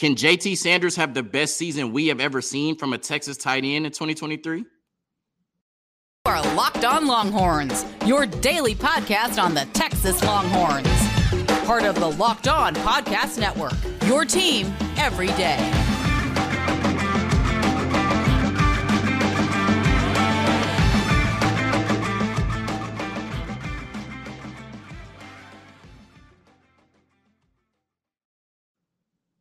Can JT Sanders have the best season we have ever seen from a Texas tight end in 2023? You are Locked On Longhorns, your daily podcast on the Texas Longhorns. Part of the Locked On Podcast Network, your team every day.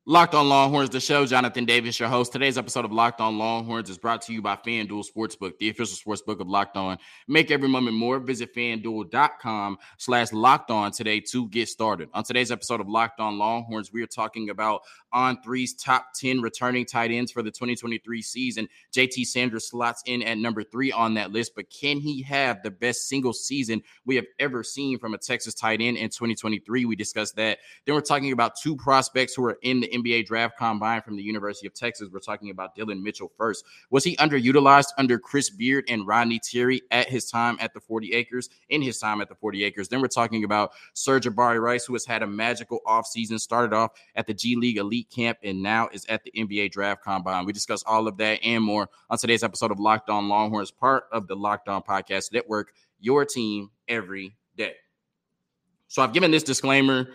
Locked on Longhorns, the show. Jonathan Davis, your host. Today's episode of Locked on Longhorns is brought to you by FanDuel Sportsbook, the official sportsbook of Locked On. Make every moment more. Visit fanduel.com slash locked on today to get started. On today's episode of Locked on Longhorns, we are talking about on three's top 10 returning tight ends for the 2023 season. JT Sanders slots in at number three on that list, but can he have the best single season we have ever seen from a Texas tight end in 2023? We discussed that. Then we're talking about two prospects who are in the NBA draft combine from the University of Texas. We're talking about Dillon Mitchell first. Was he underutilized under Chris Beard and Rodney Terry at his time at the 40 acres, in his time at the 40 acres? Then we're talking about Sir'Jabari Rice, who has had a magical offseason, started off at the G League Elite Camp and now is at the NBA draft combine. We discuss all of that and more on today's episode of Locked On Longhorns, part of the Locked On Podcast Network, your team every day. So I've given this disclaimer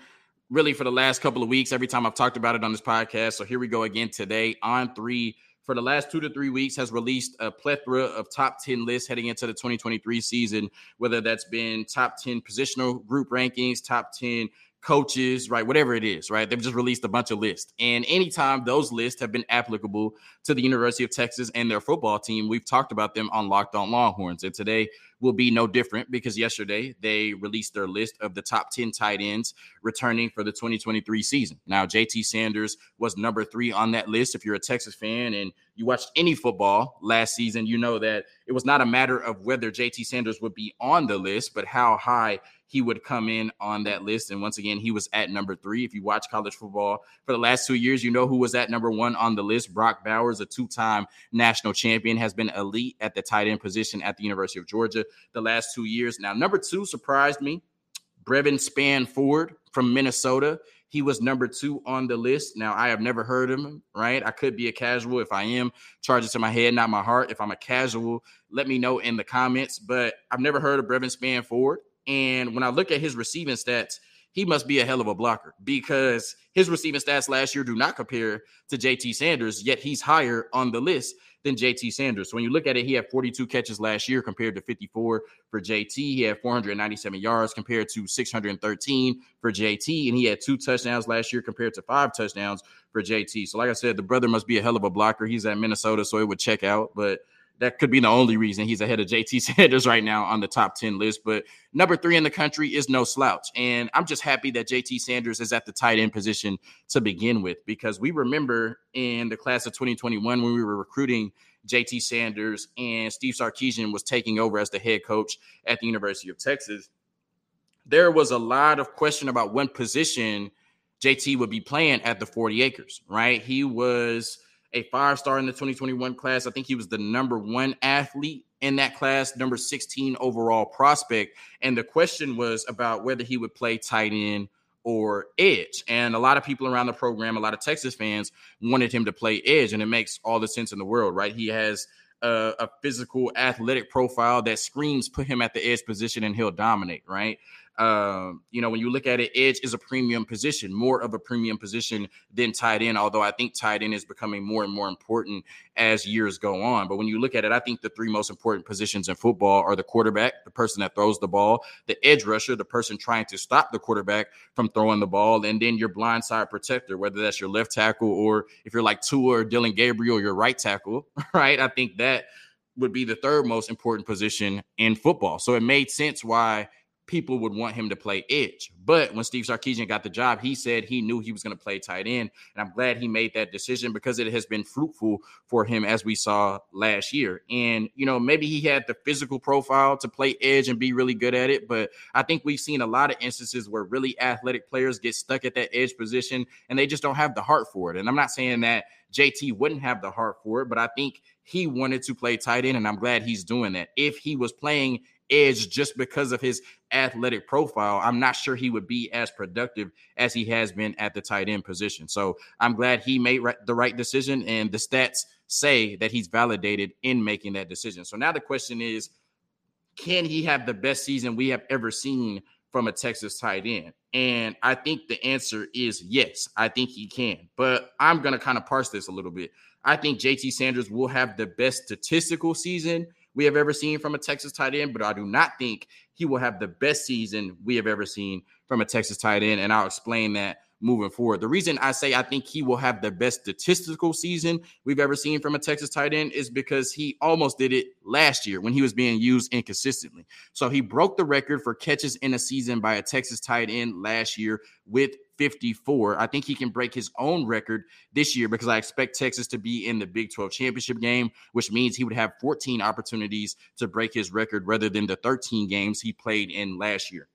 really for the last couple of weeks, every time I've talked about it on this podcast. So here we go again today. On three for the last two to three weeks has released a plethora of top 10 lists heading into the 2023 season, whether that's been top 10 positional group rankings, top 10 coaches, right? Whatever it is, right? They've just released a bunch of lists. And anytime those lists have been applicable to the University of Texas and their football team, we've talked about them on Locked On Longhorns. And today will be no different because yesterday they released their list of the top 10 tight ends returning for the 2023 season. Now, JT Sanders was number three on that list. If you're a Texas fan and you watched any football last season, you know that it was not a matter of whether JT Sanders would be on the list, but how high he would come in on that list. And once again, he was at number three. If you watch college football for the last two years, you know who was at number one on the list. Brock Bowers, a two time national champion, has been elite at the tight end position at the University of Georgia the last two years. Now, number two surprised me. Brevin Spann-Ford from Minnesota. He was number two on the list. Now, I have never heard him, right? I could be a casual. If I am, charge it to my head, not my heart. If I'm a casual, let me know in the comments. But I've never heard of Brevin Spann-Ford. And when I look at his receiving stats, he must be a hell of a blocker because his receiving stats last year do not compare to JT Sanders, yet he's higher on the list than JT Sanders. So when you look at it, he had 42 catches last year compared to 54 for JT. He had 497 yards compared to 613 for JT, and he had two touchdowns last year compared to five touchdowns for JT. So like I said, the brother must be a hell of a blocker. He's at Minnesota, so it would check out, but that could be the only reason he's ahead of JT Sanders right now on the top 10 list. But number three in the country is no slouch. And I'm just happy that JT Sanders is at the tight end position to begin with, because we remember in the class of 2021 when we were recruiting JT Sanders and Steve Sarkisian was taking over as the head coach at the University of Texas. There was a lot of question about what position JT would be playing at the 40 acres, right? He was a five star in the 2021 class. I think he was the number one athlete in that class, number 16 overall prospect. And the question was about whether he would play tight end or edge. And a lot of people around the program, a lot of Texas fans wanted him to play edge. And it makes all the sense in the world, right? He has a, a physical, athletic profile that screams put him at the edge position and he'll dominate, right? Um, you know, when you look at it, edge is a premium position, more of a premium position than tight end. Although I think tight end is becoming more and more important as years go on. But when you look at it, I think the three most important positions in football are the quarterback, the person that throws the ball, the edge rusher, the person trying to stop the quarterback from throwing the ball, and then your blindside protector, whether that's your left tackle or if you're like Tua or Dillon Gabriel, your right tackle, right? I think that would be the third most important position in football. So it made sense why people would want him to play edge. But when Steve Sarkisian got the job, he said he knew he was going to play tight end. And I'm glad he made that decision because it has been fruitful for him as we saw last year. And, you know, maybe he had the physical profile to play edge and be really good at it. But I think we've seen a lot of instances where really athletic players get stuck at that edge position and they just don't have the heart for it. And I'm not saying that JT wouldn't have the heart for it, but I think he wanted to play tight end, and I'm glad he's doing that. If he was playing edge just because of his athletic profile, I'm not sure he would be as productive as he has been at the tight end position. So I'm glad he made the right decision, and the stats say that he's validated in making that decision. So now the question is can he have the best season we have ever seen from a Texas tight end? And I think the answer is yes. I think he can. But I'm going to kind of parse this a little bit. I think JT Sanders will have the best statistical season we have ever seen from a Texas tight end, but I do not think he will have the best season we have ever seen from a Texas tight end. And I'll explain that moving forward. The reason I say I think he will have the best statistical season we've ever seen from a Texas tight end is because he almost did it last year when he was being used inconsistently. So he broke the record for catches in a season by a Texas tight end last year with 54. I think he can break his own record this year because I expect Texas to be in the Big 12 championship game, which means he would have 14 opportunities to break his record rather than the 13 games he played in last year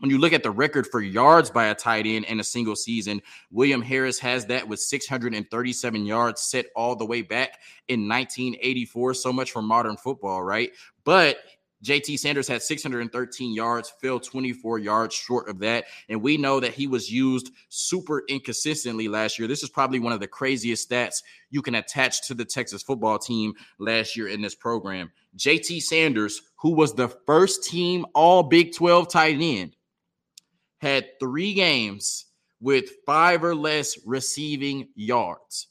when you look at the record for yards by a tight end in a single season, William Harris has that with 637 yards set all the way back in 1984. So much for modern football, right? But JT Sanders had 613 yards, fell 24 yards short of that. And we know that he was used super inconsistently last year. This is probably one of the craziest stats you can attach to the Texas football team last year in this program. JT Sanders, who was the first team all Big 12 tight end, had three games with five or less receiving yards,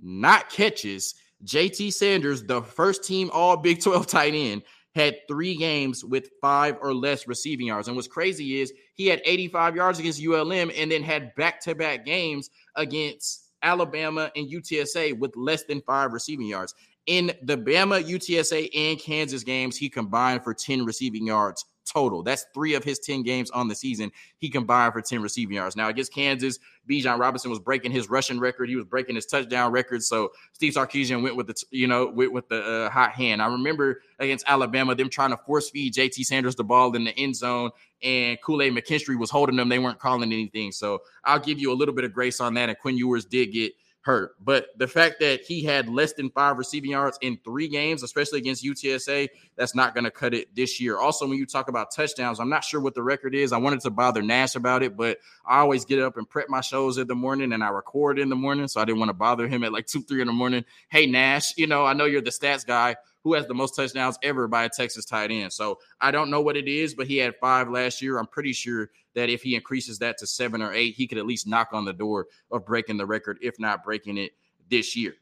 not catches. JT Sanders, the first team all Big 12 tight end, had three games with five or less receiving yards. And what's crazy is he had 85 yards against ULM and then had back to back games against Alabama and UTSA with less than five receiving yards. In the Bama, UTSA, and Kansas games, he combined for 10 receiving yards total. That's three of his 10 games on the season. He combined for 10 receiving yards. Now, against Kansas, Bijan Robinson was breaking his rushing record. He was breaking his touchdown record. So Steve Sarkisian went with the, you know, with, with the uh, hot hand. I remember against Alabama, them trying to force feed JT Sanders the ball in the end zone, and Kool-Aid McKinstry was holding them. They weren't calling anything. So I'll give you a little bit of grace on that. And Quinn Ewers did get – hurt. But the fact that he had less than five receiving yards in three games, especially against UTSA, that's not going to cut it this year. Also, when you talk about touchdowns, I'm not sure what the record is. I wanted to bother Nash about it, but I always get up and prep my shows in the morning and I record in the morning. So I didn't want to bother him at like two, three in the morning. Hey, Nash, you know, I know you're the stats guy who has the most touchdowns ever by a Texas tight end. So I don't know what it is, but he had five last year. I'm pretty sure that if he increases that to seven or eight, he could at least knock on the door of breaking the record, if not breaking it this year.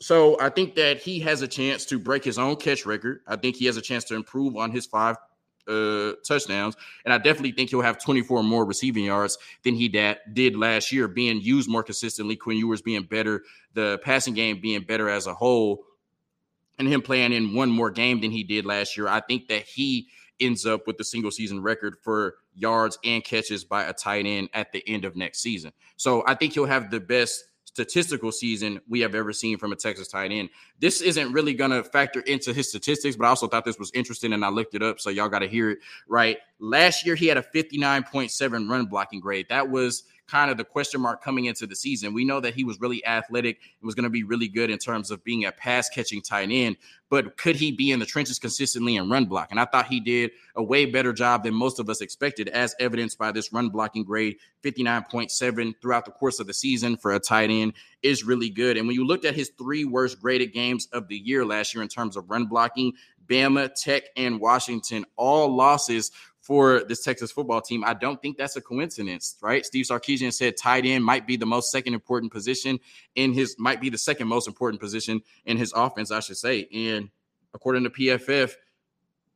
So I think that he has a chance to break his own catch record. I think he has a chance to improve on his five uh, touchdowns. And I definitely think he'll have 24 more receiving yards than he da- did last year, being used more consistently. Quinn Ewers being better, the passing game being better as a whole and him playing in one more game than he did last year, I think that he ends up with the single season record for yards and catches by a tight end at the end of next season. So I think he'll have the best statistical season we have ever seen from a Texas tight end. This isn't really going to factor into his statistics, but I also thought this was interesting and I looked it up. So y'all got to hear it right. Last year, he had a 59.7 run blocking grade. That was kind of the question mark coming into the season. We know that he was really athletic and was going to be really good in terms of being a pass catching tight end, but could he be in the trenches consistently and run block? And I thought he did a way better job than most of us expected, as evidenced by this run blocking grade 59.7 throughout the course of the season for a tight end is really good. And when you looked at his three worst graded games of the year last year in terms of run blocking, Bama, Tech, and Washington, all losses for this Texas football team. I don't think that's a coincidence, right? Steve Sarkisian said tight end might be the most second important position in his might be the second most important position in his offense, I should say. And according to PFF,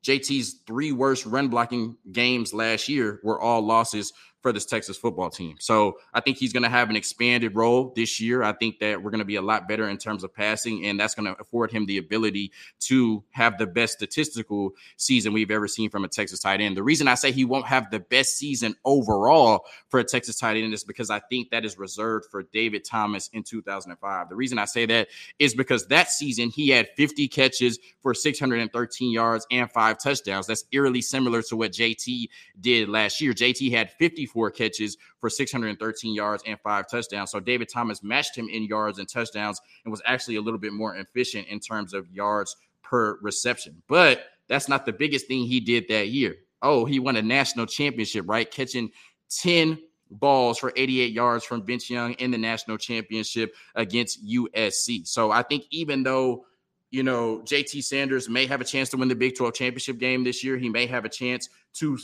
JT's three worst run blocking games last year were all losses for this Texas football team. So I think he's going to have an expanded role this year. I think that we're going to be a lot better in terms of passing, and that's going to afford him the ability to have the best statistical season we've ever seen from a Texas tight end. The reason I say he won't have the best season overall for a Texas tight end is because I think that is reserved for David Thomas in 2005. The reason I say that is because that season he had 50 catches for 613 yards and five touchdowns. That's eerily similar to what JT did last year. JT had 50 54 catches for 613 yards and five touchdowns. So David Thomas matched him in yards and touchdowns and was actually a little bit more efficient in terms of yards per reception. But that's not the biggest thing he did that year. Oh, he won a national championship, right? Catching 10 balls for 88 yards from Vince Young in the national championship against USC. So I think even though you know, JT Sanders may have a chance to win the Big 12 championship game this year. He may have a chance to,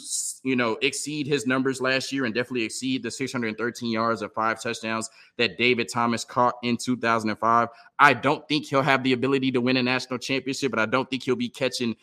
you know, exceed his numbers last year and definitely exceed the 613 yards of five touchdowns that David Thomas caught in 2005. I don't think he'll have the ability to win a national championship, but I don't think he'll be catching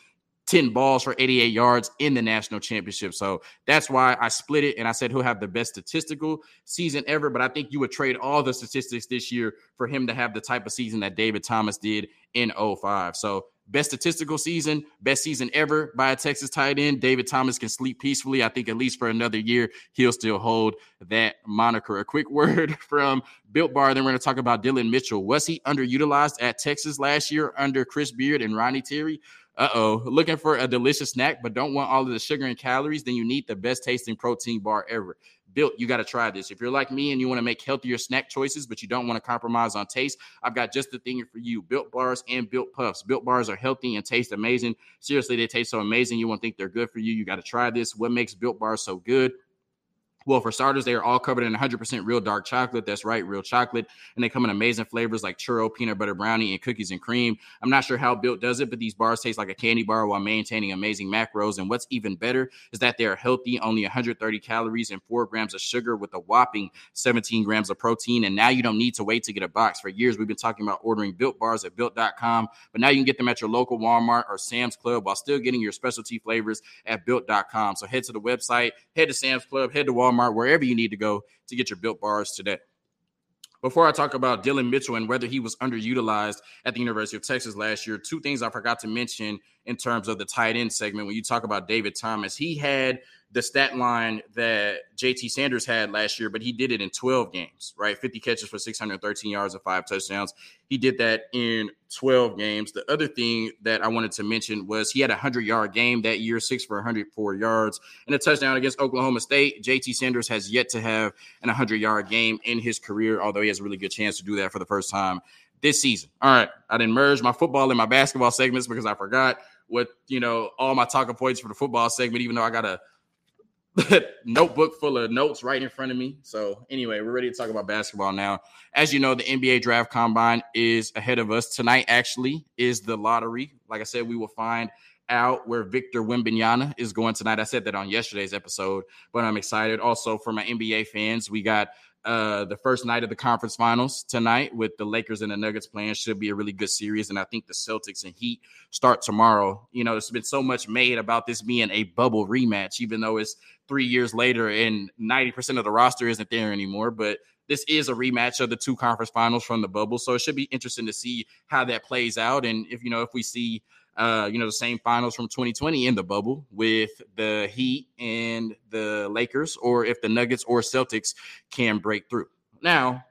10 balls for 88 yards in the national championship. So that's why I split it and I said he'll have the best statistical season ever. But I think you would trade all the statistics this year for him to have the type of season that David Thomas did in 05. So best statistical season, best season ever by a Texas tight end. David Thomas can sleep peacefully. I think at least for another year, he'll still hold that moniker. A quick word from Built Bar. Then we're going to talk about Dillon Mitchell. Was he underutilized at Texas last year under Chris Beard and Ronnie Terry? Uh oh, looking for a delicious snack, but don't want all of the sugar and calories, then you need the best tasting protein bar ever. Built, you got to try this. If you're like me and you want to make healthier snack choices, but you don't want to compromise on taste, I've got just the thing for you. Built bars and built puffs. Built bars are healthy and taste amazing. Seriously, they taste so amazing. You won't think they're good for you. You got to try this. What makes built bars so good? Well, for starters, they are all covered in 100% real dark chocolate. That's right, real chocolate. And they come in amazing flavors like churro, peanut butter brownie, and cookies and cream. I'm not sure how Built does it, but these bars taste like a candy bar while maintaining amazing macros. And what's even better is that they are healthy, only 130 calories and four grams of sugar with a whopping 17 grams of protein. And now you don't need to wait to get a box. For years, we've been talking about ordering Built bars at Built.com, but now you can get them at your local Walmart or Sam's Club while still getting your specialty flavors at Built.com. So head to the website, head to Sam's Club, head to Walmart Walmart, wherever you need to go to get your built bars today. Before I talk about Dillon Mitchell and whether he was underutilized at the University of Texas last year, two things I forgot to mention in terms of the tight end segment. When you talk about David Thomas, he had the stat line that JT Sanders had last year, but he did it in 12 games, right? 50 catches for 613 yards and five touchdowns. He did that in 12 games. The other thing that I wanted to mention was he had a 100 yard game that year, six for 104 yards and a touchdown against Oklahoma State. JT Sanders has yet to have an 100 yard game in his career, although he has a really good chance to do that for the first time this season. All right. I didn't merge my football and my basketball segments because I forgot what, you know, all my talking points for the football segment, even though I got a notebook full of notes right in front of me. So, anyway, we're ready to talk about basketball now. As you know, the NBA draft combine is ahead of us. Tonight, actually, is the lottery. Like I said, we will find out where Victor Wembanyama is going tonight. I said that on yesterday's episode, but I'm excited. Also, for my NBA fans, we got uh, the first night of the conference finals tonight with the Lakers and the Nuggets playing should be a really good series. And I think the Celtics and Heat start tomorrow. You know, there's been so much made about this being a bubble rematch, even though it's three years later and 90% of the roster isn't there anymore. But this is a rematch of the two conference finals from the bubble. So it should be interesting to see how that plays out. And if, you know, if we see uh, you know, the same finals from 2020 in the bubble with the Heat and the Lakers, or if the Nuggets or Celtics can break through. Now,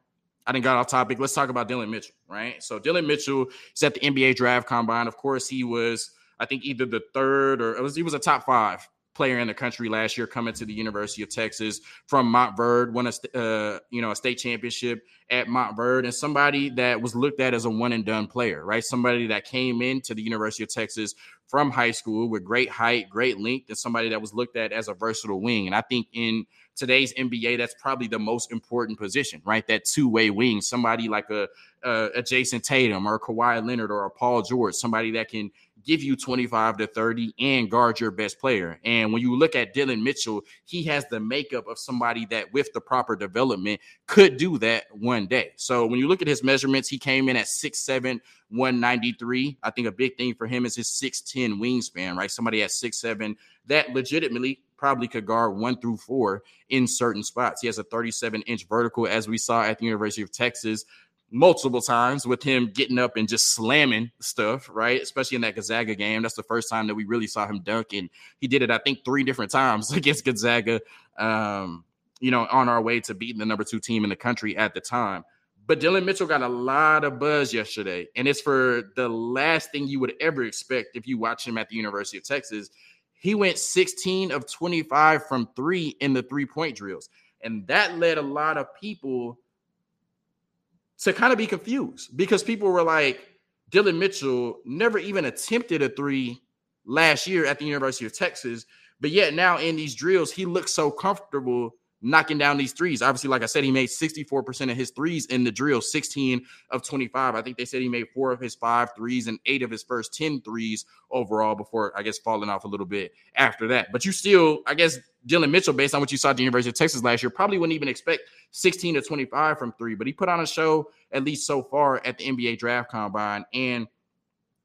I didn't got off topic. Let's talk about Dillon Mitchell, right? So Dillon Mitchell is at the NBA draft combine. Of course, he was, I think, either the third or was, he was a top five player in the country last year coming to the University of Texas from Montverde, won a uh, you know a state championship at Montverde, and somebody that was looked at as a one and done player, right? Somebody that came into the University of Texas from high school with great height, great length, and somebody that was looked at as a versatile wing. And I think in today's NBA, that's probably the most important position, right? That two way wing, somebody like a, a, a Jayson Tatum or a Kawhi Leonard or a Paul George, somebody that can give you 25 to 30 and guard your best player. And when you look at Dillon Mitchell, he has the makeup of somebody that, with the proper development, could do that one day. So when you look at his measurements, he came in at 6'7, 193. I think a big thing for him is his 6'10 wingspan, right? Somebody at 6'7 that legitimately probably could guard one through four in certain spots. He has a 37 inch vertical, as we saw at the University of Texas multiple times with him getting up and just slamming stuff, right? Especially in that Gonzaga game. That's the first time that we really saw him dunk. And he did it, I think, three different times against Gonzaga, um, you know, on our way to beating the number two team in the country at the time. But Dillon Mitchell got a lot of buzz yesterday. And it's for the last thing you would ever expect if you watch him at the University of Texas. He went 16 of 25 from three in the three point drills. And that led a lot of people to kind of be confused because people were like, Dillon Mitchell never even attempted a three last year at the University of Texas. But yet now in these drills, he looks so comfortable knocking down these threes. Obviously, like I said, he made 64% of his threes in the drill, 16 of 25. I think they said he made four of his five threes and eight of his first 10 threes overall before, I guess, falling off a little bit after that. But you still, I guess, Dillon Mitchell, based on what you saw at the University of Texas last year, probably wouldn't even expect 16 to 25 from three. But he put on a show, at least so far, at the NBA draft combine. And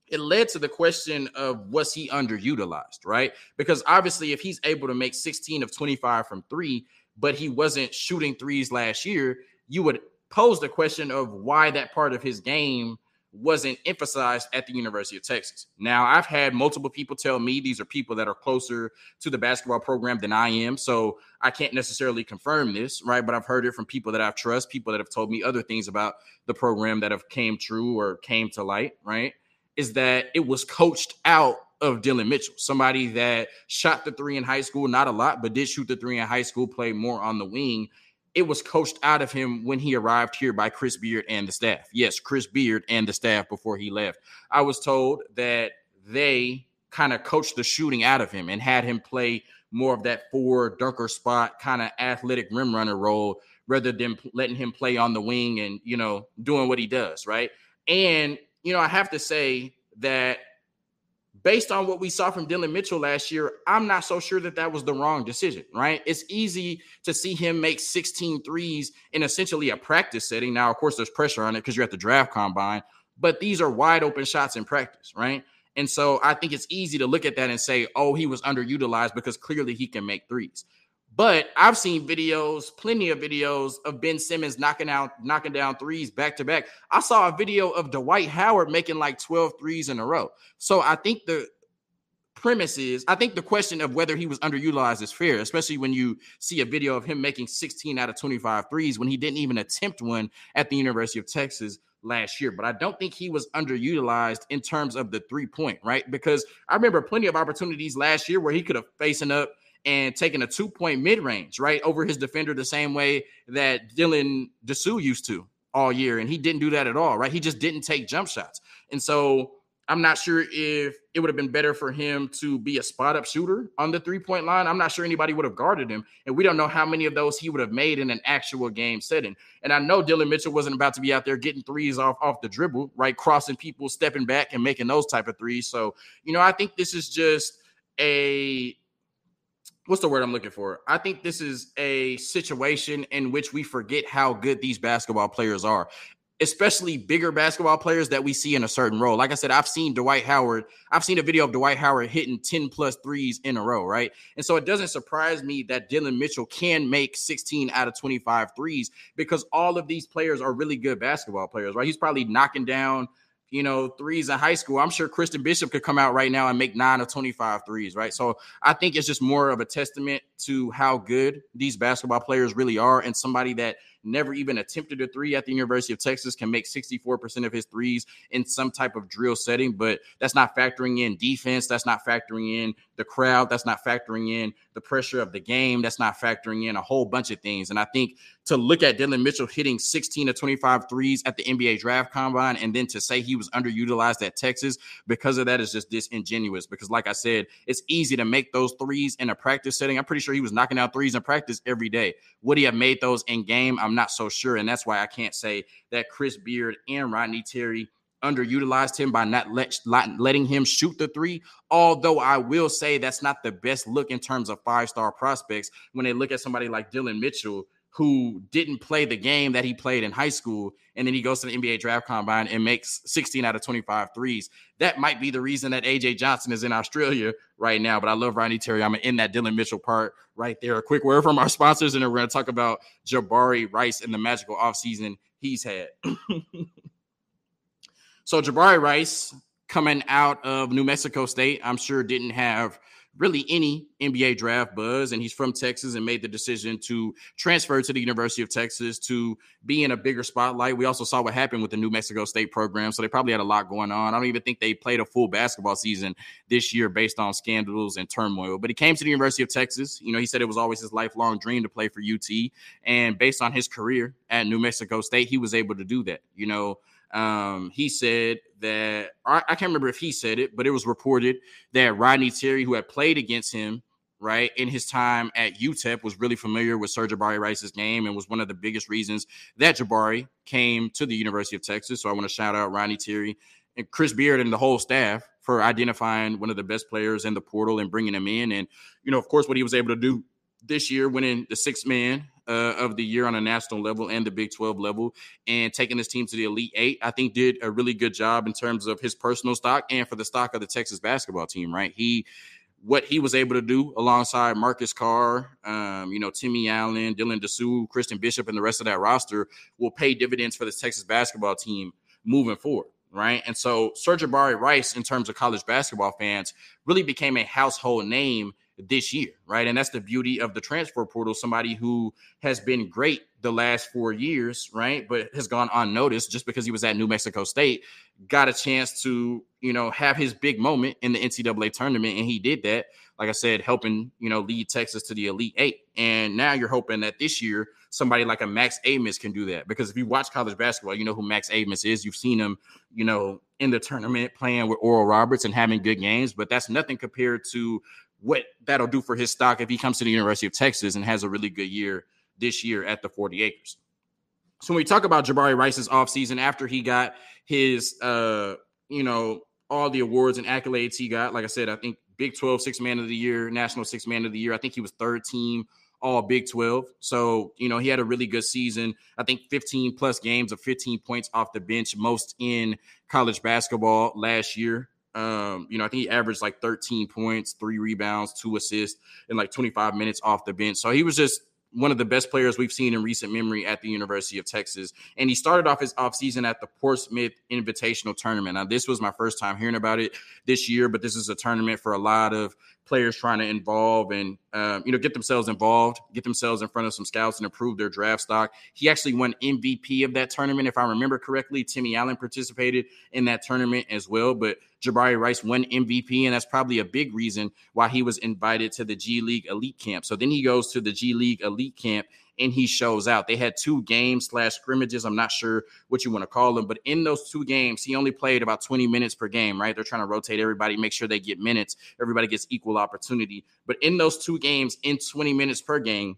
it led to the question of was he underutilized, right? Because obviously, if he's able to make 16 of 25 from three, but he wasn't shooting threes last year, you would pose the question of why that part of his game wasn't emphasized at the University of Texas. Now, I've had multiple people tell me these are people that are closer to the basketball program than I am. So I can't necessarily confirm this, right? But I've heard it from people that I've trust, people that have told me other things about the program that have came true or came to light, right? Is that it was coached out of Dillon Mitchell, somebody that shot the three in high school, not a lot, but did shoot the three in high school, play more on the wing. It was coached out of him when he arrived here by Chris Beard and the staff. Yes, Chris Beard and the staff before he left. I was told that they kind of coached the shooting out of him and had him play more of that four dunker spot kind of athletic rim runner role rather than letting him play on the wing and you know doing what he does right and you know i have to say that based on what we saw from Dillon Mitchell last year, I'm not so sure that that was the wrong decision, right? It's easy to see him make 16 threes in essentially a practice setting. Now, of course, there's pressure on it because you're at the draft combine, but these are wide open shots in practice, right? And so I think it's easy to look at that and say, oh, he was underutilized because clearly he can make threes. But I've seen videos, plenty of videos of Ben Simmons knocking out, knocking down threes back to back. I saw a video of Dwight Howard making like 12 threes in a row. So I think the premise is I think the question of whether he was underutilized is fair, especially when you see a video of him making 16 out of 25 threes when he didn't even attempt one at the University of Texas last year. But I don't think he was underutilized in terms of the three point, right? Because I remember plenty of opportunities last year where he could have facing up and taking a two point mid range, right, over his defender the same way that Dylan Disu used to all year. And he didn't do that at all, right? He just didn't take jump shots. And so I'm not sure if it would have been better for him to be a spot up shooter on the three point line. I'm not sure anybody would have guarded him. And we don't know how many of those he would have made in an actual game setting. And I know Dillon Mitchell wasn't about to be out there getting threes off, off the dribble, right? Crossing people, stepping back and making those type of threes. So, you know, I think this is just a what's the word I'm looking for? I think this is a situation in which we forget how good these basketball players are, especially bigger basketball players that we see in a certain role. Like I said, I've seen Dwight Howard, I've seen a video of Dwight Howard hitting 10 plus threes in a row, right? And so it doesn't surprise me that Dillon Mitchell can make 16 out of 25 threes because all of these players are really good basketball players, right? He's probably knocking down you know, threes in high school. I'm sure Christian Bishop could come out right now and make nine of 25 threes, right? So I think it's just more of a testament to how good these basketball players really are and somebody that never even attempted a three at the University of Texas, can make 64% of his threes in some type of drill setting, but that's not factoring in defense. That's not factoring in the crowd. That's not factoring in the pressure of the game. That's not factoring in a whole bunch of things. And I think to look at Dillon Mitchell hitting 16 to 25 threes at the NBA draft combine and then to say he was underutilized at Texas because of that is just disingenuous. Because, like I said, it's easy to make those threes in a practice setting. I'm pretty sure he was knocking out threes in practice every day. Would he have made those in game? I'm not so sure. And that's why I can't say that Chris Beard and Rodney Terry underutilized him by not let, letting him shoot the three. Although I will say that's not the best look in terms of five star prospects when they look at somebody like Dillon Mitchell who didn't play the game that he played in high school. And then he goes to the NBA draft combine and makes 16 out of 25 threes. That might be the reason that AJ Johnson is in Australia right now. But I love Ronnie Terry. I'm in that Dillon Mitchell part right there. A quick word from our sponsors, and then we're going to talk about Jabari Rice and the magical offseason he's had. so, Jabari Rice coming out of New Mexico State, I'm sure didn't have really any NBA draft buzz, and he's from Texas and made the decision to transfer to the University of Texas to be in a bigger spotlight. We also saw what happened with the New Mexico State program, so they probably had a lot going on. I don't even think they played a full basketball season this year based on scandals and turmoil. But he came to the University of Texas. You know, he said it was always his lifelong dream to play for UT, and based on his career at New Mexico State, he was able to do that. You know, Um, he said that I, I can't remember if he said it, but it was reported that Rodney Terry, who had played against him right, in his time at UTEP, was really familiar with Sir'Jabari Rice's game and was one of the biggest reasons that Jabari came to the University of Texas. So I want to shout out Rodney Terry and Chris Beard and the whole staff for identifying one of the best players in the portal and bringing him in. And, you know, of course, what he was able to do this year, winning the sixth man uh, of the year on a national level and the Big 12 level, and taking this team to the Elite Eight, I think did a really good job in terms of his personal stock and for the stock of the Texas basketball team, right? He what he was able to do alongside Marcus Carr, um, you know, Timmy Allen, Dylan Disu, Christian Bishop, and the rest of that roster will pay dividends for the Texas basketball team moving forward. Right. And so Sir'Jabari Rice, in terms of college basketball fans, really became a household name this year, right? And that's the beauty of the transfer portal. Somebody who has been great the last four years, right? But has gone unnoticed just because he was at New Mexico State, got a chance to, you know, have his big moment in the NCAA tournament. And he did that, like I said, helping, you know, lead Texas to the Elite Eight. And now you're hoping that this year somebody like a Max Abmas can do that. Because if you watch college basketball, you know who Max Abmas is. You've seen him, you know, in the tournament playing with Oral Roberts and having good games, but that's nothing compared to what that'll do for his stock if he comes to the University of Texas and has a really good year this year at the 40 acres. So when we talk about Jabari Rice's offseason after he got his uh, you know, all the awards and accolades he got, like I said, I think Big 12 six man of the year, national six man of the year. I think he was third team all Big 12. So, you know, he had a really good season. I think 15 plus games of 15 points off the bench, most in college basketball last year. Um, you know, I think he averaged like 13 points, three rebounds, two assists, in like 25 minutes off the bench. So he was just one of the best players we've seen in recent memory at the University of Texas. And he started off his offseason at the Portsmouth Invitational Tournament. Now, this was my first time hearing about it this year, but this is a tournament for a lot of players trying to involve and um, you know get themselves involved, get themselves in front of some scouts and improve their draft stock. He actually won MVP of that tournament, if I remember correctly. Timmy Allen participated in that tournament as well, but Jabari Rice won MVP, and that's probably a big reason why he was invited to the G League Elite Camp. So then he goes to the G League Elite Camp and he shows out. They had two games slash scrimmages. I'm not sure what you want to call them, but in those two games, he only played about 20 minutes per game, right? They're trying to rotate everybody, make sure they get minutes, everybody gets equal opportunity. But in those two games, in 20 minutes per game,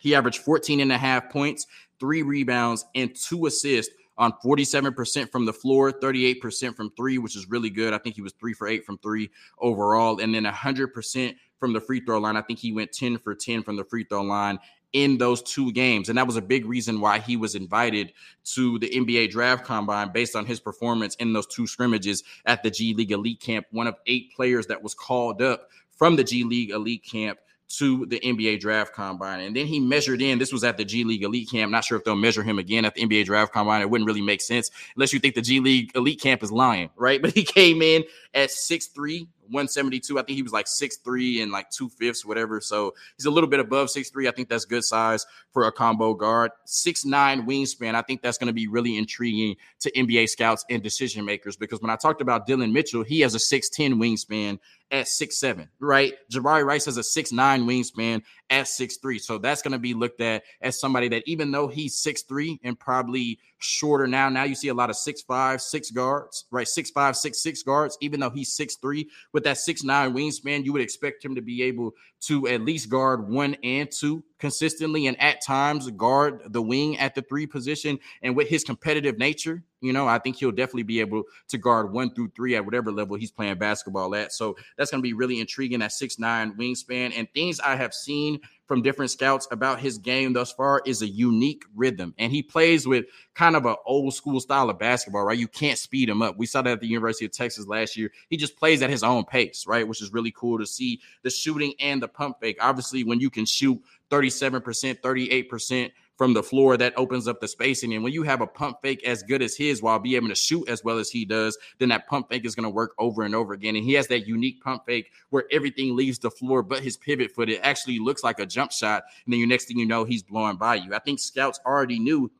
he averaged 14 and a half points, three rebounds, and two assists on 47% from the floor, 38% from three, which is really good. I think he was three for eight from three overall, and then 100% from the free throw line. I think he went 10 for 10 from the free throw line in those two games. And that was a big reason why he was invited to the NBA draft combine based on his performance in those two scrimmages at the G League Elite Camp, one of eight players that was called up from the G League Elite Camp to the NBA draft combine. And then he measured in. This was at the G League Elite Camp. Not sure if they'll measure him again at the NBA draft combine. It wouldn't really make sense unless you think the G League Elite Camp is lying, right? But he came in at 6'3, 172. I think he was like six three and like two fifths, whatever. So he's a little bit above six three. I think that's good size for a combo guard. Six nine wingspan. I think that's going to be really intriguing to NBA scouts and decision makers because when I talked about Dillon Mitchell, he has a six ten wingspan at six seven, right? Jabari Rice has a six nine wingspan at six three. So that's going to be looked at as somebody that even though he's six three and probably shorter now, now you see a lot of six five, six guards, right? Six five, six six guards, even though he's six three with that six nine wingspan, you would expect him to be able to at least guard one and two consistently, and at times guard the wing at the three position. And with his competitive nature, you know, I think he'll definitely be able to guard one through three at whatever level he's playing basketball at. So that's going to be really intriguing at six nine wingspan and things I have seen from different scouts about his game thus far is a unique rhythm. And he plays with kind of an old school style of basketball, right? You can't speed him up. We saw that at the University of Texas last year. He just plays at his own pace, right? Which is really cool to see the shooting and the pump fake. Obviously, when you can shoot 37%, 38%, from the floor that opens up the spacing. And when you have a pump fake as good as his while be able to shoot as well as he does, then that pump fake is going to work over and over again. And he has that unique pump fake where everything leaves the floor but his pivot foot. It actually looks like a jump shot. And then your next thing you know, he's blowing by you. I think scouts already knew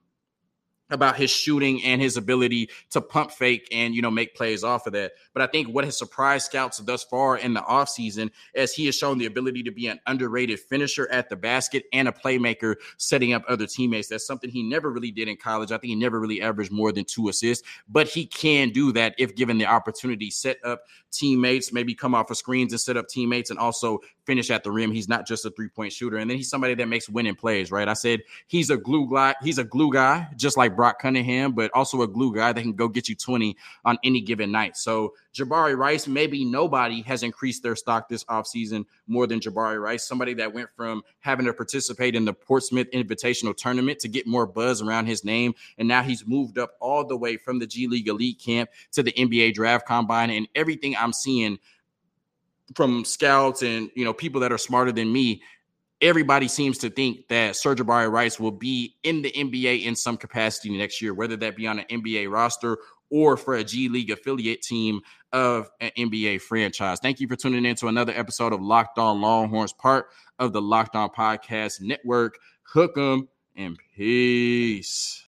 about his shooting and his ability to pump fake and you know make plays off of that. But i think what has surprised scouts thus far in the offseason is he has shown the ability to be an underrated finisher at the basket and a playmaker setting up other teammates. That's something he never really did in college. I think he never really averaged more than two assists but he can do that if given the opportunity. Set up teammates maybe come off of screens and set up teammates and also finish at the rim. He's not just a three-point shooter and then he's somebody that makes winning plays right? I said he's a glue guy he's a glue guy just like Brock Cunningham, but also a glue guy that can go get you 20 on any given night. So Jabari Rice, maybe nobody has increased their stock this offseason more than Jabari Rice, somebody that went from having to participate in the Portsmouth Invitational Tournament to get more buzz around his name. And now he's moved up all the way from the G League Elite Camp to the NBA Draft Combine. And everything I'm seeing from scouts and you know people that are smarter than me everybody seems to think that Sir'Jabari Rice will be in the NBA in some capacity next year, whether that be on an NBA roster or for a G League affiliate team of an NBA franchise. Thank you for tuning in to another episode of Locked On Longhorns, part of the Locked On Podcast Network. Hook 'em and peace.